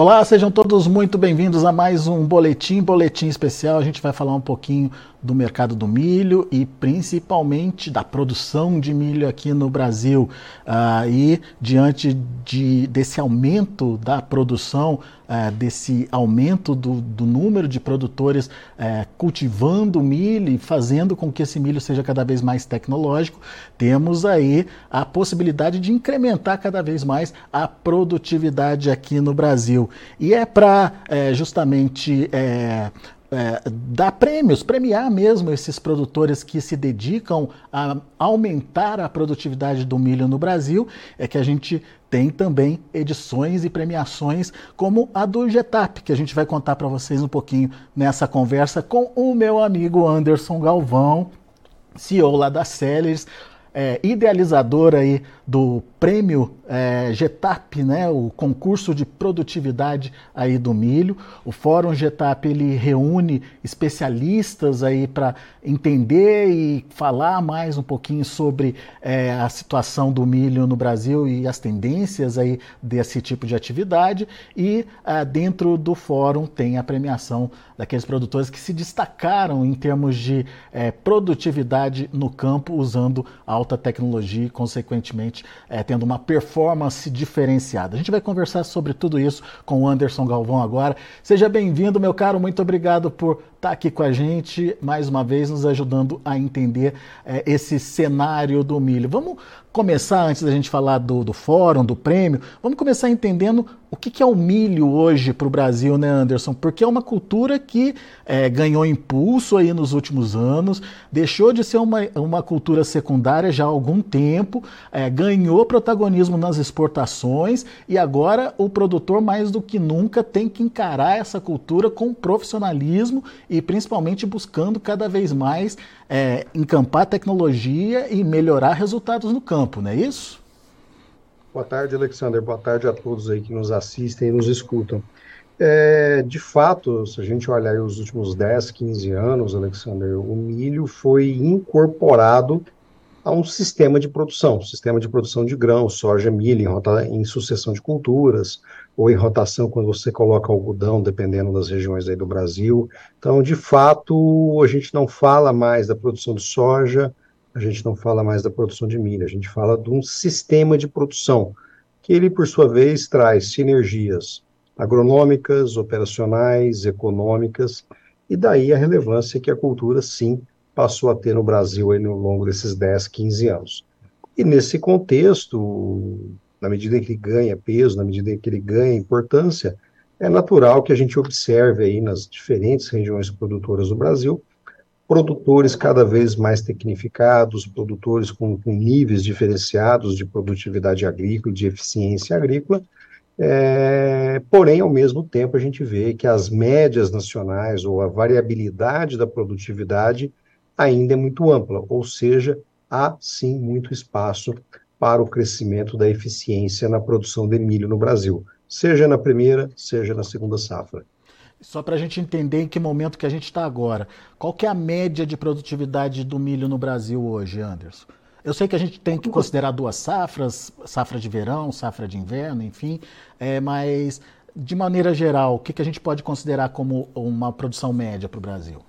Olá, sejam todos muito bem-vindos a mais um boletim, boletim especial. A gente vai falar um pouquinho do mercado do milho e principalmente da produção de milho aqui no Brasil. Uh, e diante de, desse aumento da produção, uh, desse aumento do, do, número de produtores uh, cultivando milho e fazendo com que esse milho seja cada vez mais tecnológico, temos aí a possibilidade de incrementar cada vez mais a produtividade aqui no Brasil. E é para eh, justamente é, dar prêmios, premiar mesmo esses produtores que se dedicam a aumentar a produtividade do milho no Brasil, é que a gente tem também edições e premiações como a do Getap, que a gente vai contar para vocês um pouquinho nessa conversa com o meu amigo Anderson Galvão, CEO lá da Sellers, é, idealizador aí do prêmio é, GETAP, né, o concurso de produtividade aí do milho. O Fórum GETAP ele reúne especialistas aí para entender e falar mais um pouquinho sobre é, a situação do milho no Brasil e as tendências aí desse tipo de atividade. E é, dentro do fórum tem a premiação daqueles produtores que se destacaram em termos de é, produtividade no campo usando alta tecnologia e, consequentemente, é, tendo uma performance diferenciada. A gente vai conversar sobre tudo isso com o Anderson Galvão agora. Seja bem-vindo, meu caro, muito obrigado por estar aqui com a gente, mais uma vez nos ajudando a entender é, esse cenário do milho. Vamos começar, antes da gente falar do, do fórum, do prêmio, vamos começar entendendo o que, que é o milho hoje para o Brasil, né, Anderson? Porque é uma cultura que é, ganhou impulso aí nos últimos anos, deixou de ser uma, uma cultura secundária já há algum tempo, é, ganhou protagonismo nas exportações e agora o produtor, mais do que nunca, tem que encarar essa cultura com profissionalismo e principalmente buscando cada vez mais é, encampar tecnologia e melhorar resultados no campo, não é isso? Boa tarde, Alexander. Boa tarde a todos aí que nos assistem e nos escutam. É, de fato, se a gente olhar os últimos 10, 15 anos, Alexander, o milho foi incorporado a um sistema de produção, sistema de produção de grãos, soja, milho, em, em sucessão de culturas, ou em rotação quando você coloca algodão, dependendo das regiões aí do Brasil. Então, de fato, a gente não fala mais da produção de soja, a gente não fala mais da produção de milho, a gente fala de um sistema de produção, que ele, por sua vez, traz sinergias agronômicas, operacionais, econômicas, e daí a relevância que a cultura, sim, passou a ter no Brasil aí, ao longo desses 10, 15 anos. E nesse contexto, na medida em que ele ganha peso, na medida em que ele ganha importância, é natural que a gente observe aí nas diferentes regiões produtoras do Brasil, produtores cada vez mais tecnificados, produtores com, com níveis diferenciados de produtividade agrícola, de eficiência agrícola, é, porém, ao mesmo tempo, a gente vê que as médias nacionais ou a variabilidade da produtividade ainda é muito ampla, ou seja, há sim muito espaço para o crescimento da eficiência na produção de milho no Brasil, seja na primeira, seja na segunda safra. Só para a gente entender em que momento que a gente está agora, qual que é a média de produtividade do milho no Brasil hoje, Anderson? Eu sei que a gente tem que considerar duas safras, safra de verão, safra de inverno, enfim, é, mas de maneira geral, o que, que a gente pode considerar como uma produção média para o Brasil?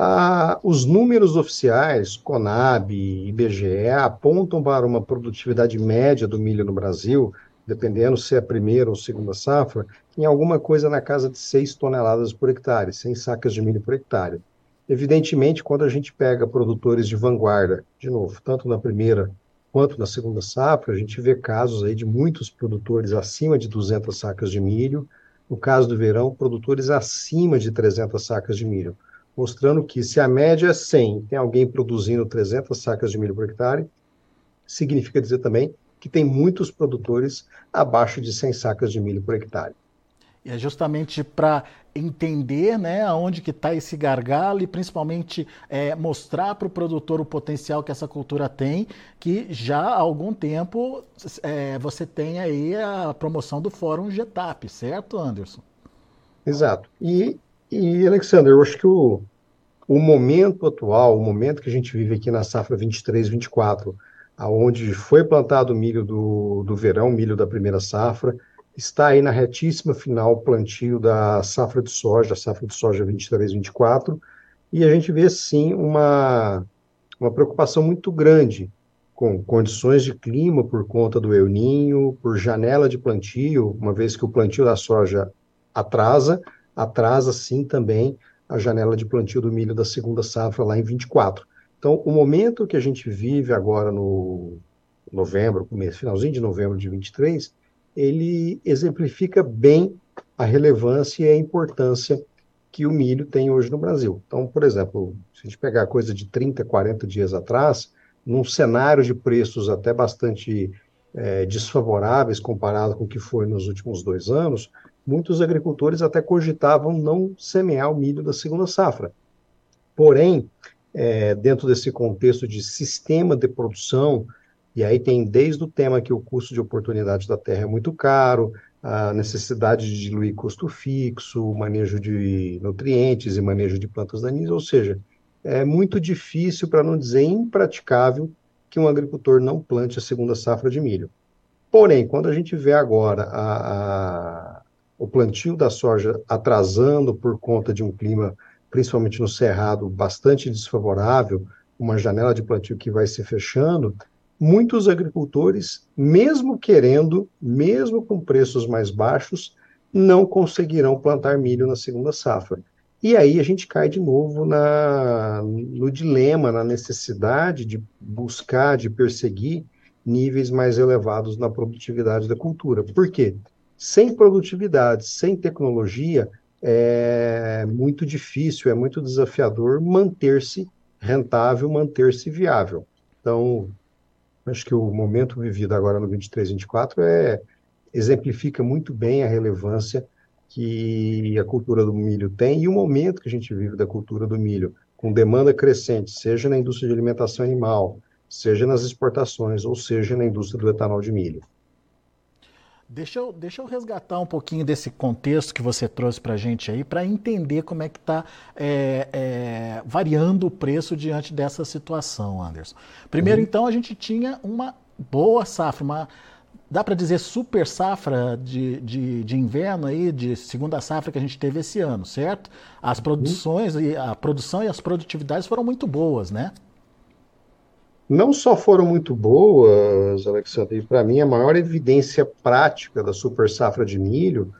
Ah, os números oficiais, Conab e IBGE, apontam para uma produtividade média do milho no Brasil, dependendo se é a primeira ou segunda safra, em alguma coisa na casa de 6 toneladas por hectare, 100 sacas de milho por hectare. Evidentemente, quando a gente pega produtores de vanguarda, de novo, tanto na primeira quanto na segunda safra, a gente vê casos aí de muitos produtores acima de 200 sacas de milho, no caso do verão, produtores acima de 300 sacas de milho mostrando que se a média é 100, tem alguém produzindo 300 sacas de milho por hectare, significa dizer também que tem muitos produtores abaixo de 100 sacas de milho por hectare. E é justamente para entender né, aonde que está esse gargalo e principalmente é, mostrar para o produtor o potencial que essa cultura tem, que já há algum tempo é, você tem aí a promoção do Fórum GETAP, certo, Anderson? Exato. E e, Alexander, eu acho que o, o momento atual, o momento que a gente vive aqui na safra 23, 24, aonde foi plantado milho do, do verão, milho da primeira safra, está aí na retíssima final plantio da safra de soja, safra de soja 23-24, e a gente vê sim uma, uma preocupação muito grande com condições de clima por conta do El Ninho, por janela de plantio, uma vez que o plantio da soja atrasa, atrasa sim também a janela de plantio do milho da segunda safra lá em 24. Então, o momento que a gente vive agora no novembro, começo, finalzinho de novembro de 23, ele exemplifica bem a relevância e a importância que o milho tem hoje no Brasil. Então, por exemplo, se a gente pegar coisa de 30, 40 dias atrás, num cenário de preços até bastante é, desfavoráveis comparado com o que foi nos últimos dois anos, muitos agricultores até cogitavam não semear o milho da segunda safra. Porém, é, dentro desse contexto de sistema de produção, e aí tem desde o tema que o custo de oportunidade da terra é muito caro, a necessidade de diluir custo fixo, manejo de nutrientes e manejo de plantas daninhas, ou seja, é muito difícil, para não dizer impraticável, que um agricultor não plante a segunda safra de milho. Porém, quando a gente vê agora a, a, o plantio da soja atrasando por conta de um clima, principalmente no Cerrado, bastante desfavorável, uma janela de plantio que vai se fechando, muitos agricultores, mesmo querendo, mesmo com preços mais baixos, não conseguirão plantar milho na segunda safra. E aí a gente cai de novo na, no dilema, na necessidade de buscar, de perseguir níveis mais elevados na produtividade da cultura. Por quê? Sem produtividade, sem tecnologia, é muito difícil, é muito desafiador manter-se rentável, manter-se viável. Então, acho que o momento vivido agora no 23, 24 é, exemplifica muito bem a relevância que a cultura do milho tem e o momento que a gente vive da cultura do milho, com demanda crescente, seja na indústria de alimentação animal, seja nas exportações, ou seja na indústria do etanol de milho. Deixa eu, deixa eu resgatar um pouquinho desse contexto que você trouxe para a gente aí, para entender como é que está é, é, variando o preço diante dessa situação, Anderson. Primeiro, uhum. então, a gente tinha uma boa safra, uma dá para dizer super safra de, de, de, inverno aí, de segunda safra que a gente teve esse ano, certo? As uhum. produções e a produção e as produtividades foram muito boas, né? Não só foram muito boas, Alexandre, para mim a maior evidência prática da super safra de milho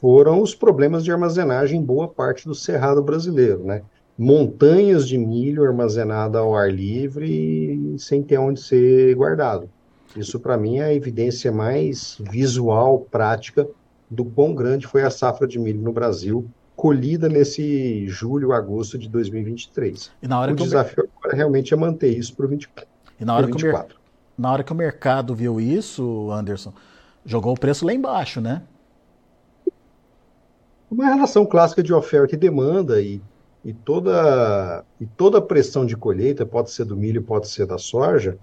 foram os problemas de armazenagem em boa parte do cerrado brasileiro, né? Montanhas de milho armazenada ao ar livre sem ter onde ser guardado. Isso, para mim, é a evidência mais visual, prática, do quão grande foi a safra de milho no Brasil, colhida nesse julho, agosto de 2023. E na hora o que desafio o... agora realmente é manter isso para o 24. E na hora, que o na hora que o mercado viu isso, Anderson, jogou o preço lá embaixo, né? Uma relação clássica de oferta e demanda e, e toda e toda pressão de colheita, pode ser do milho, pode ser da soja,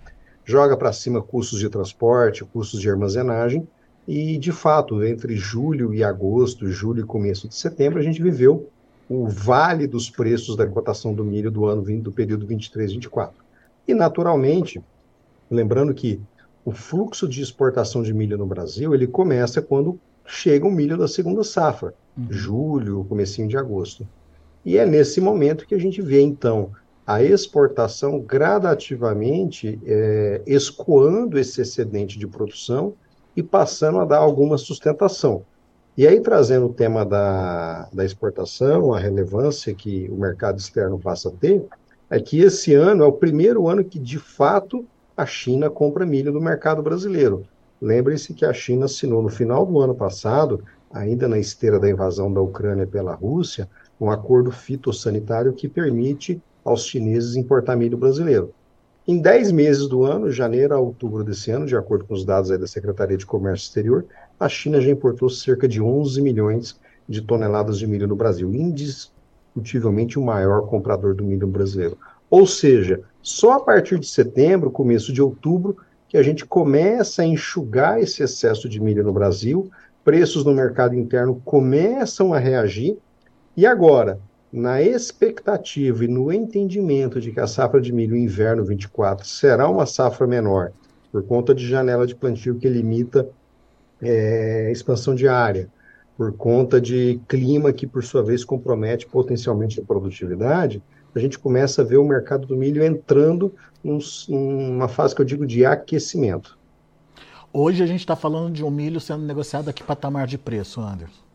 joga para cima custos de transporte, custos de armazenagem, e de fato, entre julho e agosto, julho e começo de setembro, a gente viveu o vale dos preços da cotação do milho do ano do período 23-24. E naturalmente, lembrando que o fluxo de exportação de milho no Brasil, ele começa quando chega o milho da segunda safra, uhum. julho, comecinho de agosto. E é nesse momento que a gente vê então a exportação gradativamente é, escoando esse excedente de produção e passando a dar alguma sustentação. E aí, trazendo o tema da, da exportação, a relevância que o mercado externo passa a ter, é que esse ano é o primeiro ano que, de fato, a China compra milho do mercado brasileiro. Lembre-se que a China assinou no final do ano passado, ainda na esteira da invasão da Ucrânia pela Rússia, um acordo fitossanitário que permite aos chineses importar milho brasileiro. Em 10 meses do ano, janeiro a outubro desse ano, de acordo com os dados da Secretaria de Comércio Exterior, a China já importou cerca de 11 milhões de toneladas de milho no Brasil, indiscutivelmente o maior comprador do milho brasileiro. Ou seja, só a partir de setembro, começo de outubro, que a gente começa a enxugar esse excesso de milho no Brasil, preços no mercado interno começam a reagir, e agora, na expectativa e no entendimento de que a safra de milho inverno 24 será uma safra menor, por conta de janela de plantio que limita é, expansão de área, por conta de clima que, por sua vez, compromete potencialmente a produtividade, a gente começa a ver o mercado do milho entrando num, numa fase que eu digo de aquecimento. Hoje a gente está falando de um milho sendo negociado a que patamar de preço, Anderson?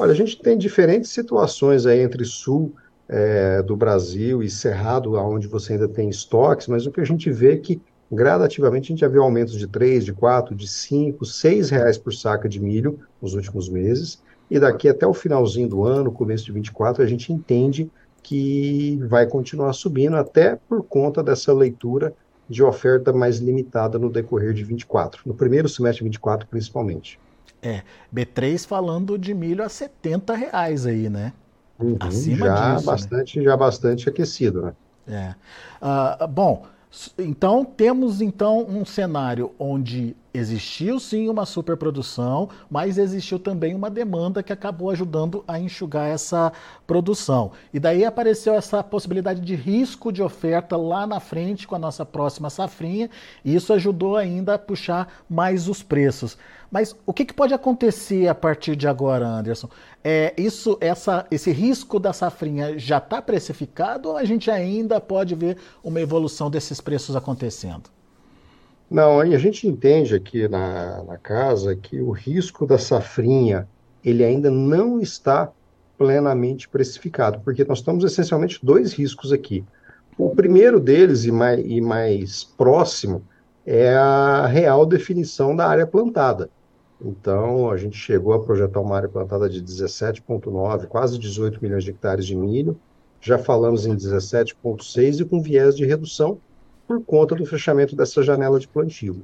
Olha, a gente tem diferentes situações aí entre sul é, do Brasil e Cerrado, onde você ainda tem estoques, mas o que a gente vê é que gradativamente a gente já viu aumentos de 3, de 4, de 5, 6 reais por saca de milho nos últimos meses, e daqui até o finalzinho do ano, começo de 24, a gente entende que vai continuar subindo, até por conta dessa leitura de oferta mais limitada no decorrer de 24, no primeiro semestre de 24 principalmente. É, B3 falando de milho a 70 reais aí, né? Uhum, Acima já disso, né? bastante, né? já bastante aquecido, né? É. Uh, bom, então, temos então um cenário onde existiu sim uma superprodução, mas existiu também uma demanda que acabou ajudando a enxugar essa produção. E daí apareceu essa possibilidade de risco de oferta lá na frente com a nossa próxima safrinha, e isso ajudou ainda a puxar mais os preços. Mas o que, que pode acontecer a partir de agora, Anderson? É, isso, essa, esse risco da safrinha já está precificado ou a gente ainda pode ver uma evolução desses preços acontecendo? Não, a gente entende aqui na, na casa que o risco da safrinha ele ainda não está plenamente precificado, porque nós temos essencialmente dois riscos aqui. O primeiro deles, e mais, e mais próximo, é a real definição da área plantada. Então, a gente chegou a projetar uma área plantada de 17,9, quase 18 milhões de hectares de milho. Já falamos em 17,6 e com viés de redução por conta do fechamento dessa janela de plantio.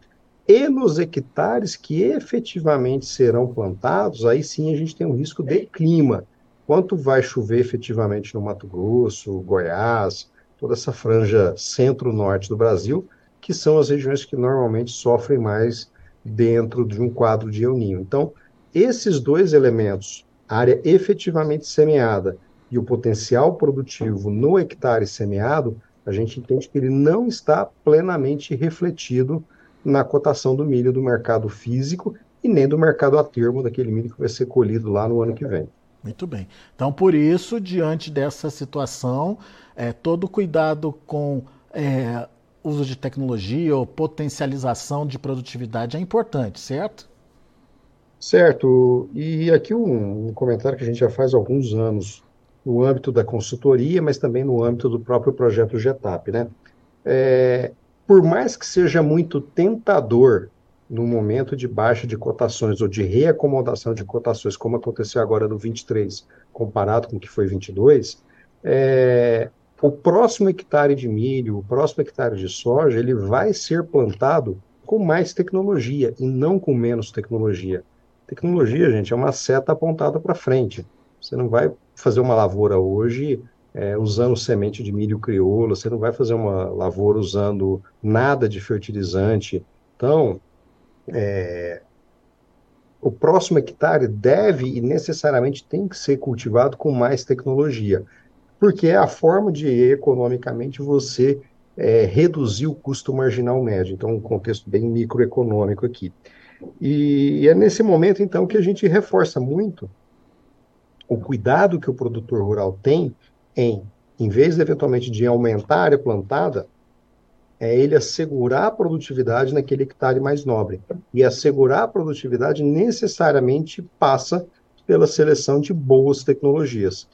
E nos hectares que efetivamente serão plantados, aí sim a gente tem um risco de clima. Quanto vai chover efetivamente no Mato Grosso, Goiás, toda essa franja centro-norte do Brasil, que são as regiões que normalmente sofrem mais dentro de um quadro de El Ninho. Então, esses dois elementos, a área efetivamente semeada e o potencial produtivo no hectare semeado, a gente entende que ele não está plenamente refletido na cotação do milho do mercado físico e nem do mercado a termo daquele milho que vai ser colhido lá no ano que vem. Muito bem. Então, por isso, diante dessa situação, é, todo cuidado com é, uso de tecnologia ou potencialização de produtividade é importante, certo? Certo. E aqui um, um, comentário que a gente já faz há alguns anos no âmbito da consultoria, mas também no âmbito do próprio projeto GETAP, né? É, por mais que seja muito tentador no momento de baixa de cotações ou de reacomodação de cotações, como aconteceu agora no 23, comparado com o que foi 22, é, o próximo hectare de milho, o próximo hectare de soja, ele vai ser plantado com mais tecnologia e não com menos tecnologia. Tecnologia, gente, é uma seta apontada para frente. Você não vai fazer uma lavoura hoje é, usando semente de milho crioulo, você não vai fazer uma lavoura usando nada de fertilizante. Então, é, o próximo hectare deve e necessariamente tem que ser cultivado com mais tecnologia porque é a forma de economicamente você é, reduzir o custo marginal médio. Então, um contexto bem microeconômico aqui. E, é nesse momento, então, que a gente reforça muito o cuidado que o produtor rural tem em, em vez de eventualmente de aumentar a área plantada, é ele assegurar a produtividade naquele hectare mais nobre. E assegurar a produtividade necessariamente passa pela seleção de boas tecnologias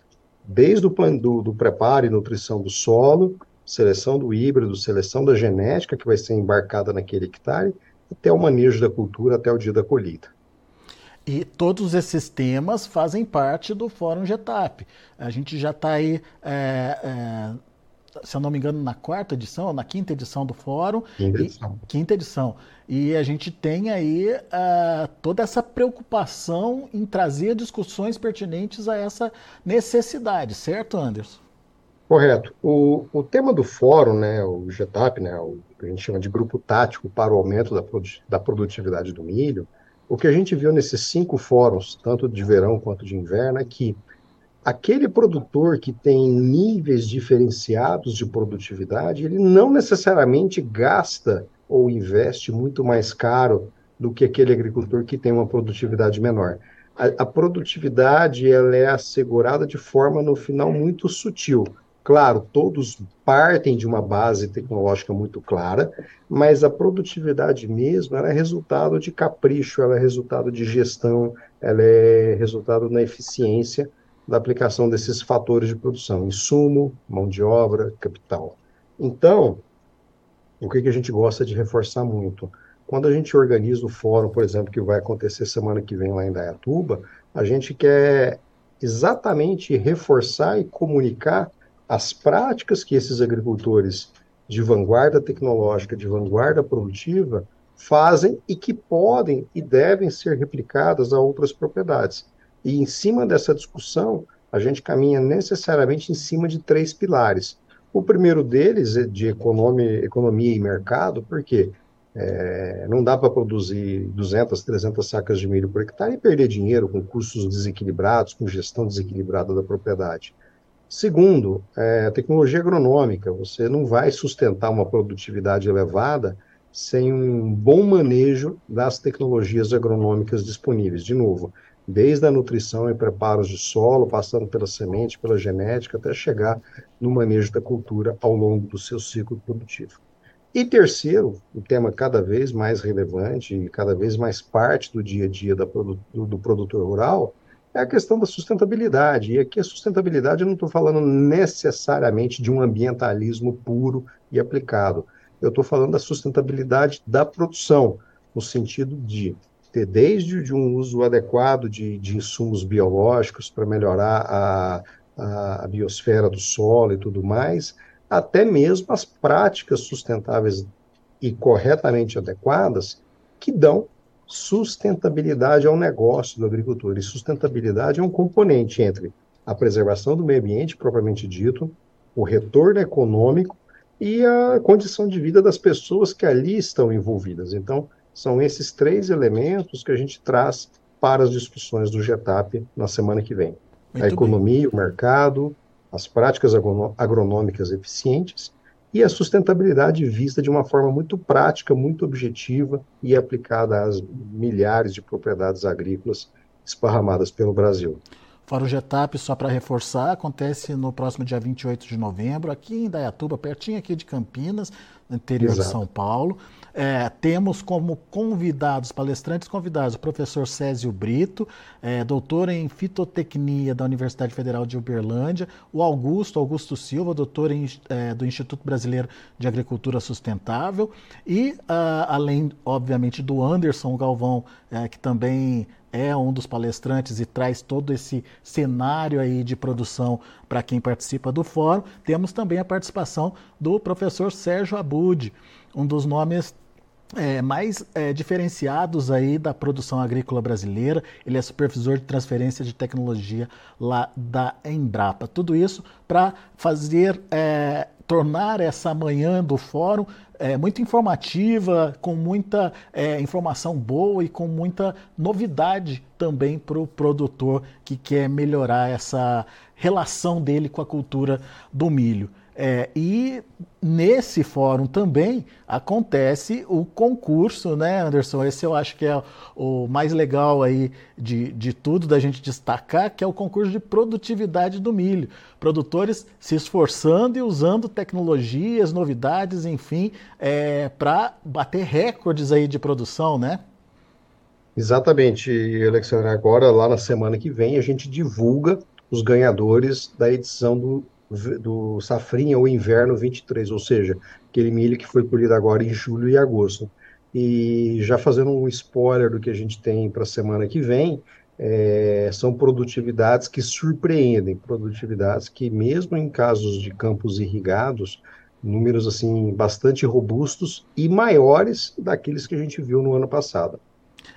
desde o plano do, do preparo e nutrição do solo, seleção do híbrido, seleção da genética que vai ser embarcada naquele hectare, até o manejo da cultura, até o dia da colheita. E todos esses temas fazem parte do Fórum GETAP. A gente já está aí é, é, se eu não me engano, na quarta edição, na quinta edição do fórum. Quinta edição. E, quinta edição. E a gente tem aí uh, toda essa preocupação em trazer discussões pertinentes a essa necessidade, certo, Anderson? Correto. O, o tema do fórum, né, o GETAP, né, o que a gente chama de grupo tático para o aumento da, da produtividade do milho, o que a gente viu nesses cinco fóruns, tanto de verão quanto de inverno, é que aquele produtor que tem níveis diferenciados de produtividade, ele não necessariamente gasta ou investe muito mais caro do que aquele agricultor que tem uma produtividade menor. A, a produtividade ela é assegurada de forma, no final, muito sutil. Claro, todos partem de uma base tecnológica muito clara, mas a produtividade mesmo é resultado de capricho, ela é resultado de gestão, ela é resultado na eficiência da aplicação desses fatores de produção, insumo, mão de obra, capital. Então, o que, que a gente gosta de reforçar muito? Quando a gente organiza o fórum, por exemplo, que vai acontecer semana que vem lá em Dayatuba, a gente quer exatamente reforçar e comunicar as práticas que esses agricultores de vanguarda tecnológica, de vanguarda produtiva, fazem e que podem e devem ser replicadas a outras propriedades. E em cima dessa discussão, a gente caminha necessariamente em cima de três pilares. O primeiro deles é de economia, economia e mercado, porque é, não dá para produzir 200, 300 sacas de milho por hectare e perder dinheiro com custos desequilibrados, com gestão desequilibrada da propriedade. Segundo, é, tecnologia agronômica. Você não vai sustentar uma produtividade elevada sem um bom manejo das tecnologias agronômicas disponíveis. De novo, desde a nutrição e preparos de solo, passando pela semente, pela genética, até chegar no manejo da cultura ao longo do seu ciclo produtivo. E terceiro, o tema cada vez mais relevante e cada vez mais parte do dia a dia do produtor rural, é a questão da sustentabilidade. E aqui a sustentabilidade eu não estou falando necessariamente de um ambientalismo puro e aplicado. Eu estou falando da sustentabilidade da produção, no sentido de ter desde de um uso adequado de, de insumos biológicos para melhorar a, a, a biosfera do solo e tudo mais, até mesmo as práticas sustentáveis e corretamente adequadas que dão sustentabilidade ao negócio do agricultor. E sustentabilidade é um componente entre a preservação do meio ambiente, propriamente dito, o retorno econômico e a condição de vida das pessoas que ali estão envolvidas. Então, são esses três elementos que a gente traz para as discussões do GETAP na semana que vem. Muito a economia, bem. o mercado, as práticas agronômicas eficientes e a sustentabilidade vista de uma forma muito prática, muito objetiva e aplicada às milhares de propriedades agrícolas esparramadas pelo Brasil. Fora o Getap, só para reforçar, acontece no próximo dia 28 de novembro, aqui em Dayatuba, pertinho aqui de Campinas, no interior Exato. de São Paulo. É, temos como convidados, palestrantes convidados, o professor Césio Brito, é, doutor em fitotecnia da Universidade Federal de Uberlândia, o Augusto, Augusto Silva, doutor em, é, do Instituto Brasileiro de Agricultura Sustentável, e uh, além, obviamente, do Anderson Galvão, é, que também é um dos palestrantes e traz todo esse cenário aí de produção para quem participa do fórum, temos também a participação do professor Sérgio Abud, um dos nomes é, mais é, diferenciados aí da produção agrícola brasileira. Ele é supervisor de transferência de tecnologia lá da Embrapa. Tudo isso para fazer, é, tornar essa manhã do fórum é, muito informativa, com muita é, informação boa e com muita novidade também para o produtor que quer melhorar essa relação dele com a cultura do milho. É, e nesse fórum também acontece o concurso, né, Anderson? Esse eu acho que é o mais legal aí de, de tudo da gente destacar, que é o concurso de produtividade do milho. Produtores se esforçando e usando tecnologias, novidades, enfim, é, para bater recordes aí de produção, né? Exatamente, Alexandre. Agora, lá na semana que vem, a gente divulga os ganhadores da edição do do safrinha ou inverno 23, ou seja, aquele milho que foi colhido agora em julho e agosto. E já fazendo um spoiler do que a gente tem para a semana que vem, é, são produtividades que surpreendem, produtividades que mesmo em casos de campos irrigados, números assim bastante robustos e maiores daqueles que a gente viu no ano passado.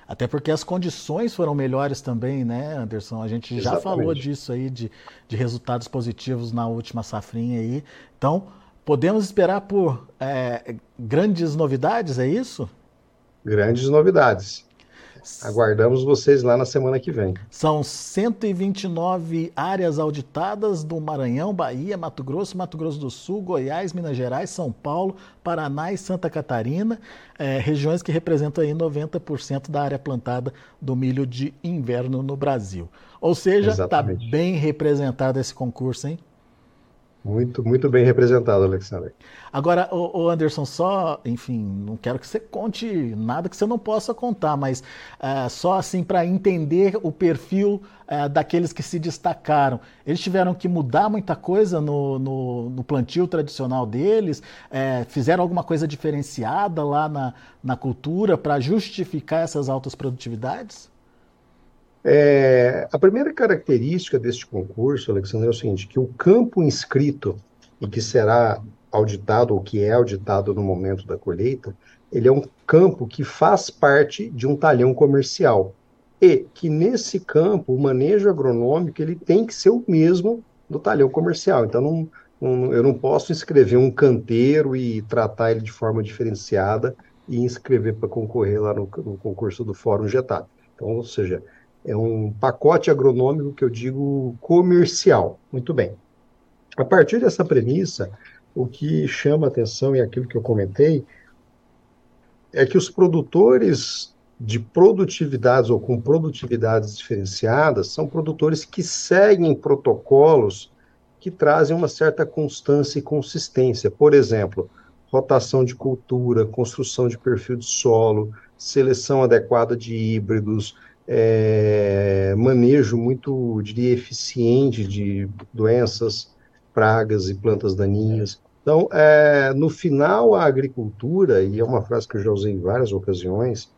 Até porque as condições foram melhores também, né, Anderson? A gente já falou disso aí, de, de resultados positivos na última safrinha aí. Então, podemos esperar por é, grandes novidades, é isso? Grandes novidades. Aguardamos vocês lá na semana que vem. São 129 áreas auditadas do Maranhão, Bahia, Mato Grosso, Mato Grosso do Sul, Goiás, Minas Gerais, São Paulo, Paraná e Santa Catarina, é, regiões que representam aí 90% da área plantada do milho de inverno no Brasil. Ou seja, está bem representado esse concurso, hein? Muito, muito bem representado, Alexandre. Agora, o, Anderson, só, enfim, não quero que você conte nada que você não possa contar, mas uh, só assim para entender o perfil uh, daqueles que se destacaram. Eles tiveram que mudar muita coisa no, no, no plantio tradicional deles, uh, fizeram alguma coisa diferenciada lá na, na cultura para justificar essas altas produtividades? É, a primeira característica deste concurso, Alexandre, é o seguinte, que o campo inscrito e que será auditado ou que é auditado no momento da colheita, ele é um campo que faz parte de um talhão comercial e que nesse campo o manejo agronômico ele tem que ser o mesmo do talhão comercial. Então não, não, eu não posso inscrever um canteiro e tratar ele de forma diferenciada e inscrever para concorrer lá no, no concurso do Fórum Getap. Então, ou seja, é um pacote agronômico que eu digo comercial. Muito bem. A partir dessa premissa, o que chama atenção e aquilo que eu comentei é que os produtores de produtividades ou com produtividades diferenciadas são produtores que seguem protocolos que trazem uma certa constância e consistência. Por exemplo, rotação de cultura, construção de perfil de solo, seleção adequada de híbridos, é, manejo muito, diria, eficiente de doenças, pragas e plantas daninhas. Então, é, no final, a agricultura, e é uma frase que eu já usei em várias ocasiões,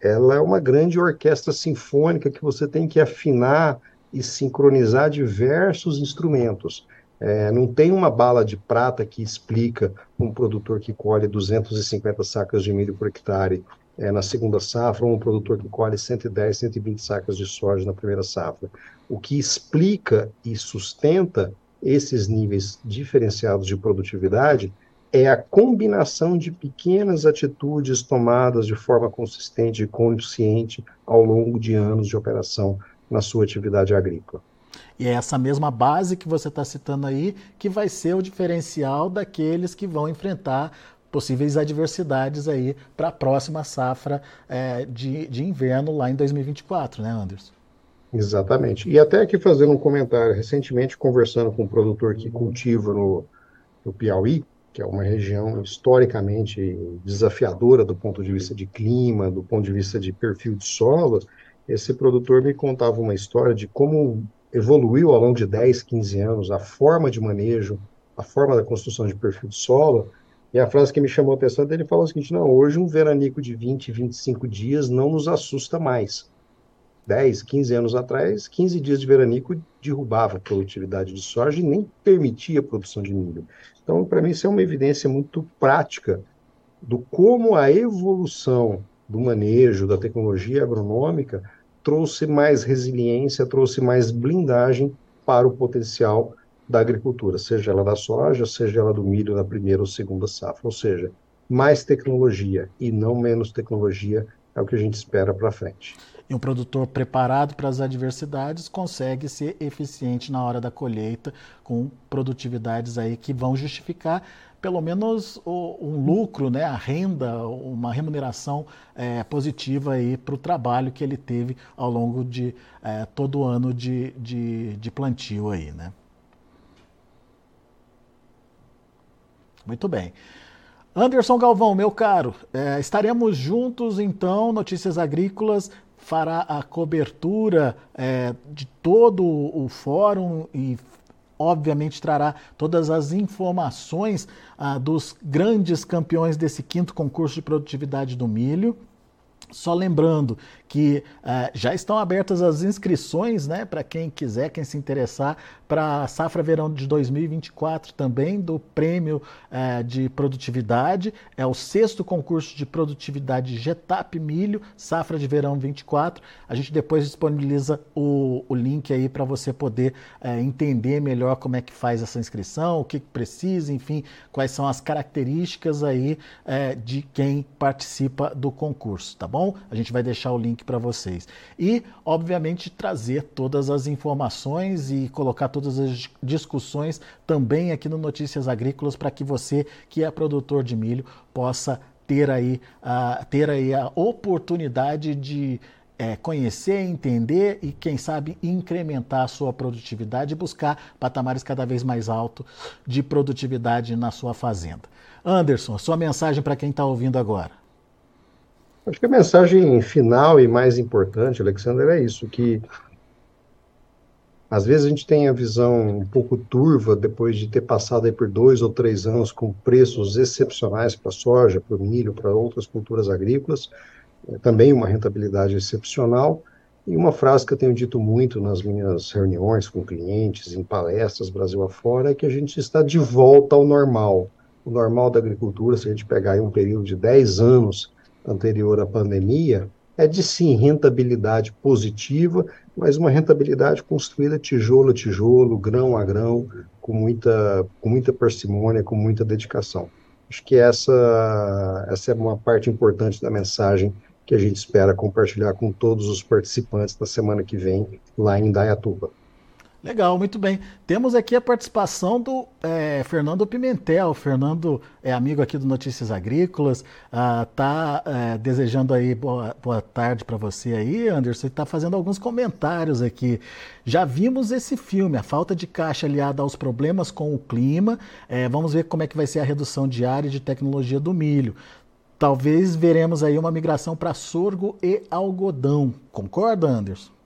ela é uma grande orquestra sinfônica que você tem que afinar e sincronizar diversos instrumentos. É, não tem uma bala de prata que explica um produtor que colhe 250 sacas de milho por hectare é, na segunda safra, um produtor que colhe 110, 120 sacas de soja na primeira safra. O que explica e sustenta esses níveis diferenciados de produtividade é a combinação de pequenas atitudes tomadas de forma consistente e consciente ao longo de anos de operação na sua atividade agrícola. E é essa mesma base que você está citando aí que vai ser o diferencial daqueles que vão enfrentar possíveis adversidades aí para a próxima safra é, de, de inverno lá em 2024, né, Anderson? Exatamente. E até aqui fazendo um comentário, recentemente conversando com um produtor que cultiva no, no Piauí, que é uma região historicamente desafiadora do ponto de vista de clima, do ponto de vista de perfil de solo, esse produtor me contava uma história de como evoluiu ao longo de 10, 15 anos a forma de manejo, a forma da construção de perfil de solo, e a frase que me chamou a atenção dele falou o seguinte: não, hoje um veranico de 20, 25 dias não nos assusta mais. 10, 15 anos atrás, 15 dias de veranico derrubava a produtividade de soja e nem permitia a produção de milho. Então, para mim, isso é uma evidência muito prática do como a evolução do manejo da tecnologia agronômica trouxe mais resiliência, trouxe mais blindagem para o potencial da agricultura, seja ela da soja, seja ela do milho na primeira ou segunda safra. Ou seja, mais tecnologia e não menos tecnologia é o que a gente espera para frente. E um produtor preparado para as adversidades consegue ser eficiente na hora da colheita, com produtividades aí que vão justificar pelo menos o, um lucro, né, a renda, uma remuneração é, positiva aí para o trabalho que ele teve ao longo de é, todo o ano de, de, de plantio aí, né? Muito bem. Anderson Galvão, meu caro, é, estaremos juntos então. Notícias Agrícolas fará a cobertura é, de todo o fórum e obviamente trará todas as informações ah, dos grandes campeões desse quinto concurso de produtividade do milho. Só lembrando que uh, já estão abertas as inscrições né, para quem quiser, quem se interessar, para a safra verão de 2024 também, do prêmio uh, de produtividade. É o sexto concurso de produtividade Getap Milho, safra de verão 24. A gente depois disponibiliza o, o link aí para você poder uh, entender melhor como é que faz essa inscrição, o que, que precisa, enfim, quais são as características aí de quem participa do concurso, tá bom? A gente vai deixar o link para vocês. E, obviamente, trazer todas as informações e colocar todas as discussões também aqui no Notícias Agrícolas para que você, que é produtor de milho, possa ter aí, uh, ter aí a oportunidade de é, conhecer, entender e, quem sabe, incrementar a sua produtividade e buscar patamares cada vez mais altos de produtividade na sua fazenda. Anderson, sua mensagem para quem está ouvindo agora. Acho que a mensagem final e mais importante, Alexander, é isso, que às vezes a gente tem a visão um pouco turva depois de ter passado por dois ou três anos com preços excepcionais para soja, para o milho, para outras culturas agrícolas, é também uma rentabilidade excepcional. E uma frase que eu tenho dito muito nas minhas reuniões com clientes, em palestras Brasil afora, é que a gente está de volta ao normal. O normal da agricultura, se a gente pegar um período de 10 anos anterior à pandemia, é de sim rentabilidade positiva, mas uma rentabilidade construída tijolo a tijolo, grão a grão, com muita, com muita parcimônia, com muita dedicação. Acho que essa, essa é uma parte importante da mensagem que a gente espera compartilhar com todos os participantes na semana que vem lá em Dayatuba. Legal, muito bem. Temos aqui a participação do é, Fernando Pimentel. Fernando é amigo aqui do Notícias Agrícolas. Está uh, é, desejando aí boa, boa tarde para você aí, Anderson. Está fazendo alguns comentários aqui. Já vimos esse filme, a falta de caixa aliada aos problemas com o clima. É, vamos ver como é que vai ser a redução diária de tecnologia do milho talvez veremos aí uma migração para sorgo e algodão. Concorda, Anderson?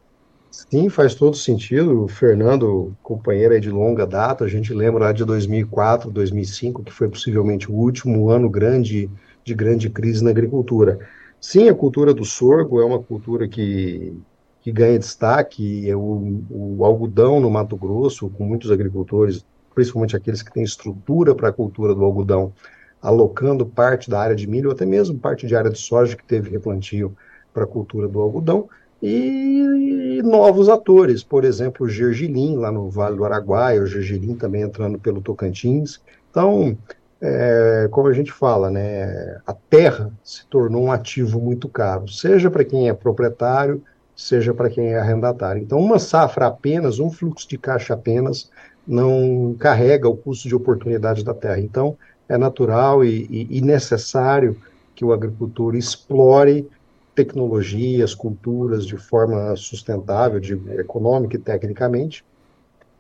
Sim, faz todo sentido. O Fernando, companheiro de longa data, a gente lembra lá de 2004, 2005, que foi possivelmente o último ano grande de grande crise na agricultura. Sim, a cultura do sorgo é uma cultura que, que ganha destaque. É o, o algodão no Mato Grosso, com muitos agricultores, principalmente aqueles que têm estrutura para a cultura do algodão, alocando parte da área de milho, ou até mesmo parte de área de soja que teve replantio para a cultura do algodão, e, novos atores, por exemplo, o Gergelim, lá no Vale do Araguaia, o Gergelim também entrando pelo Tocantins. Então, é, como a gente fala, né, a terra se tornou um ativo muito caro, seja para quem é proprietário, seja para quem é arrendatário. Então, uma safra apenas, um fluxo de caixa apenas, não carrega o custo de oportunidade da terra. Então, é natural e, e, e necessário que o agricultor explore tecnologias, culturas de forma sustentável, de, econômica e tecnicamente,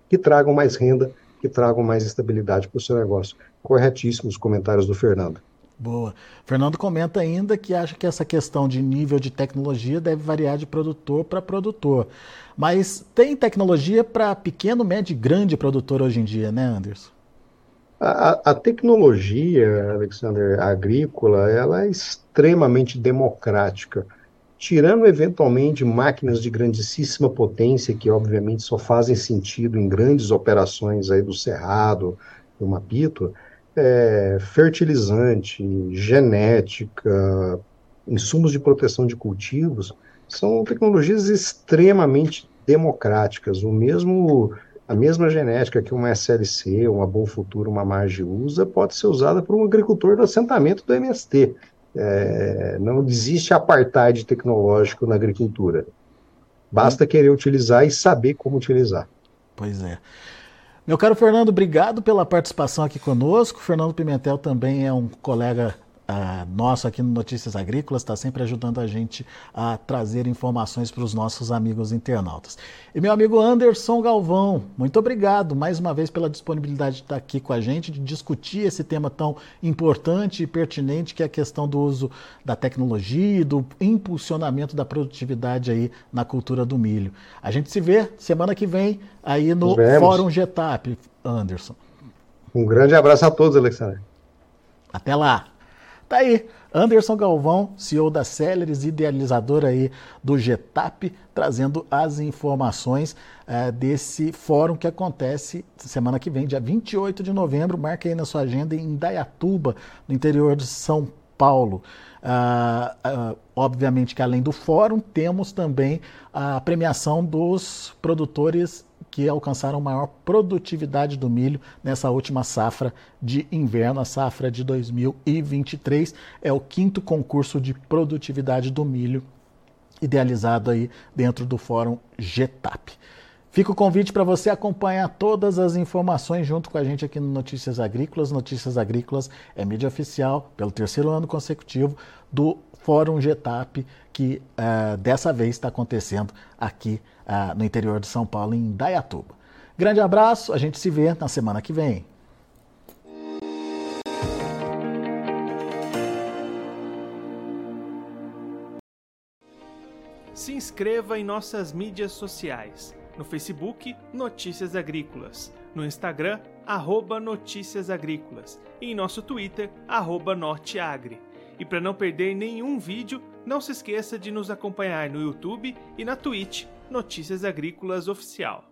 que tragam mais renda, que tragam mais estabilidade para o seu negócio. Corretíssimos comentários do Fernando. Boa. Fernando comenta ainda que acha que essa questão de nível de tecnologia deve variar de produtor para produtor. Mas tem tecnologia para pequeno, médio e grande produtor hoje em dia, né, Anderson? A, a, tecnologia, Alexander, agrícola, ela é extremamente democrática. Tirando eventualmente máquinas de grandíssima potência, que obviamente só fazem sentido em grandes operações aí do Cerrado, do Mapito, é, fertilizante, genética, insumos de proteção de cultivos, são tecnologias extremamente democráticas. O mesmo a mesma genética que uma SLC, uma Bom Futuro, uma Marge usa, pode ser usada por um agricultor do assentamento do MST. É, não existe apartheid tecnológico na agricultura. Basta querer utilizar e saber como utilizar. Pois é. Meu caro Fernando, obrigado pela participação aqui conosco. Fernando Pimentel também é um colega nosso aqui no Notícias Agrícolas, está sempre ajudando a gente a trazer informações para os nossos amigos internautas. E meu amigo Anderson Galvão, muito obrigado mais uma vez pela disponibilidade de estar aqui com a gente, de discutir esse tema tão importante e pertinente que é a questão do uso da tecnologia e do impulsionamento da produtividade aí na cultura do milho. A gente se vê semana que vem aí no Fórum Getap, Anderson. Um grande abraço a todos, Alexandre. Até lá. Tá aí, Anderson Galvão, CEO da Celeris, idealizador aí do Getap, trazendo as informações uh, desse fórum que acontece semana que vem, dia 28 de novembro. Marque aí na sua agenda em Dayatuba, no interior de São Paulo. Uh, uh, obviamente que além do fórum, temos também a premiação dos produtores que alcançaram maior produtividade do milho nessa última safra de inverno, a safra de 2023. É o quinto concurso de produtividade do milho idealizado aí dentro do Fórum GETAP. Fica o convite para você acompanhar todas as informações junto com a gente aqui no Notícias Agrícolas. Notícias Agrícolas é mídia oficial pelo terceiro ano consecutivo do Fórum Getap, que uh, dessa vez está acontecendo aqui uh, no interior de São Paulo, em Dayatuba. Grande abraço, a gente se vê na semana que vem. Se inscreva em nossas mídias sociais no Facebook, Notícias Agrícolas. No Instagram, arroba Notícias Agrícolas. E em nosso Twitter, arroba Norteagri. E para não perder nenhum vídeo, não se esqueça de nos acompanhar no YouTube e na Twitch, Notícias Agrícolas Oficial.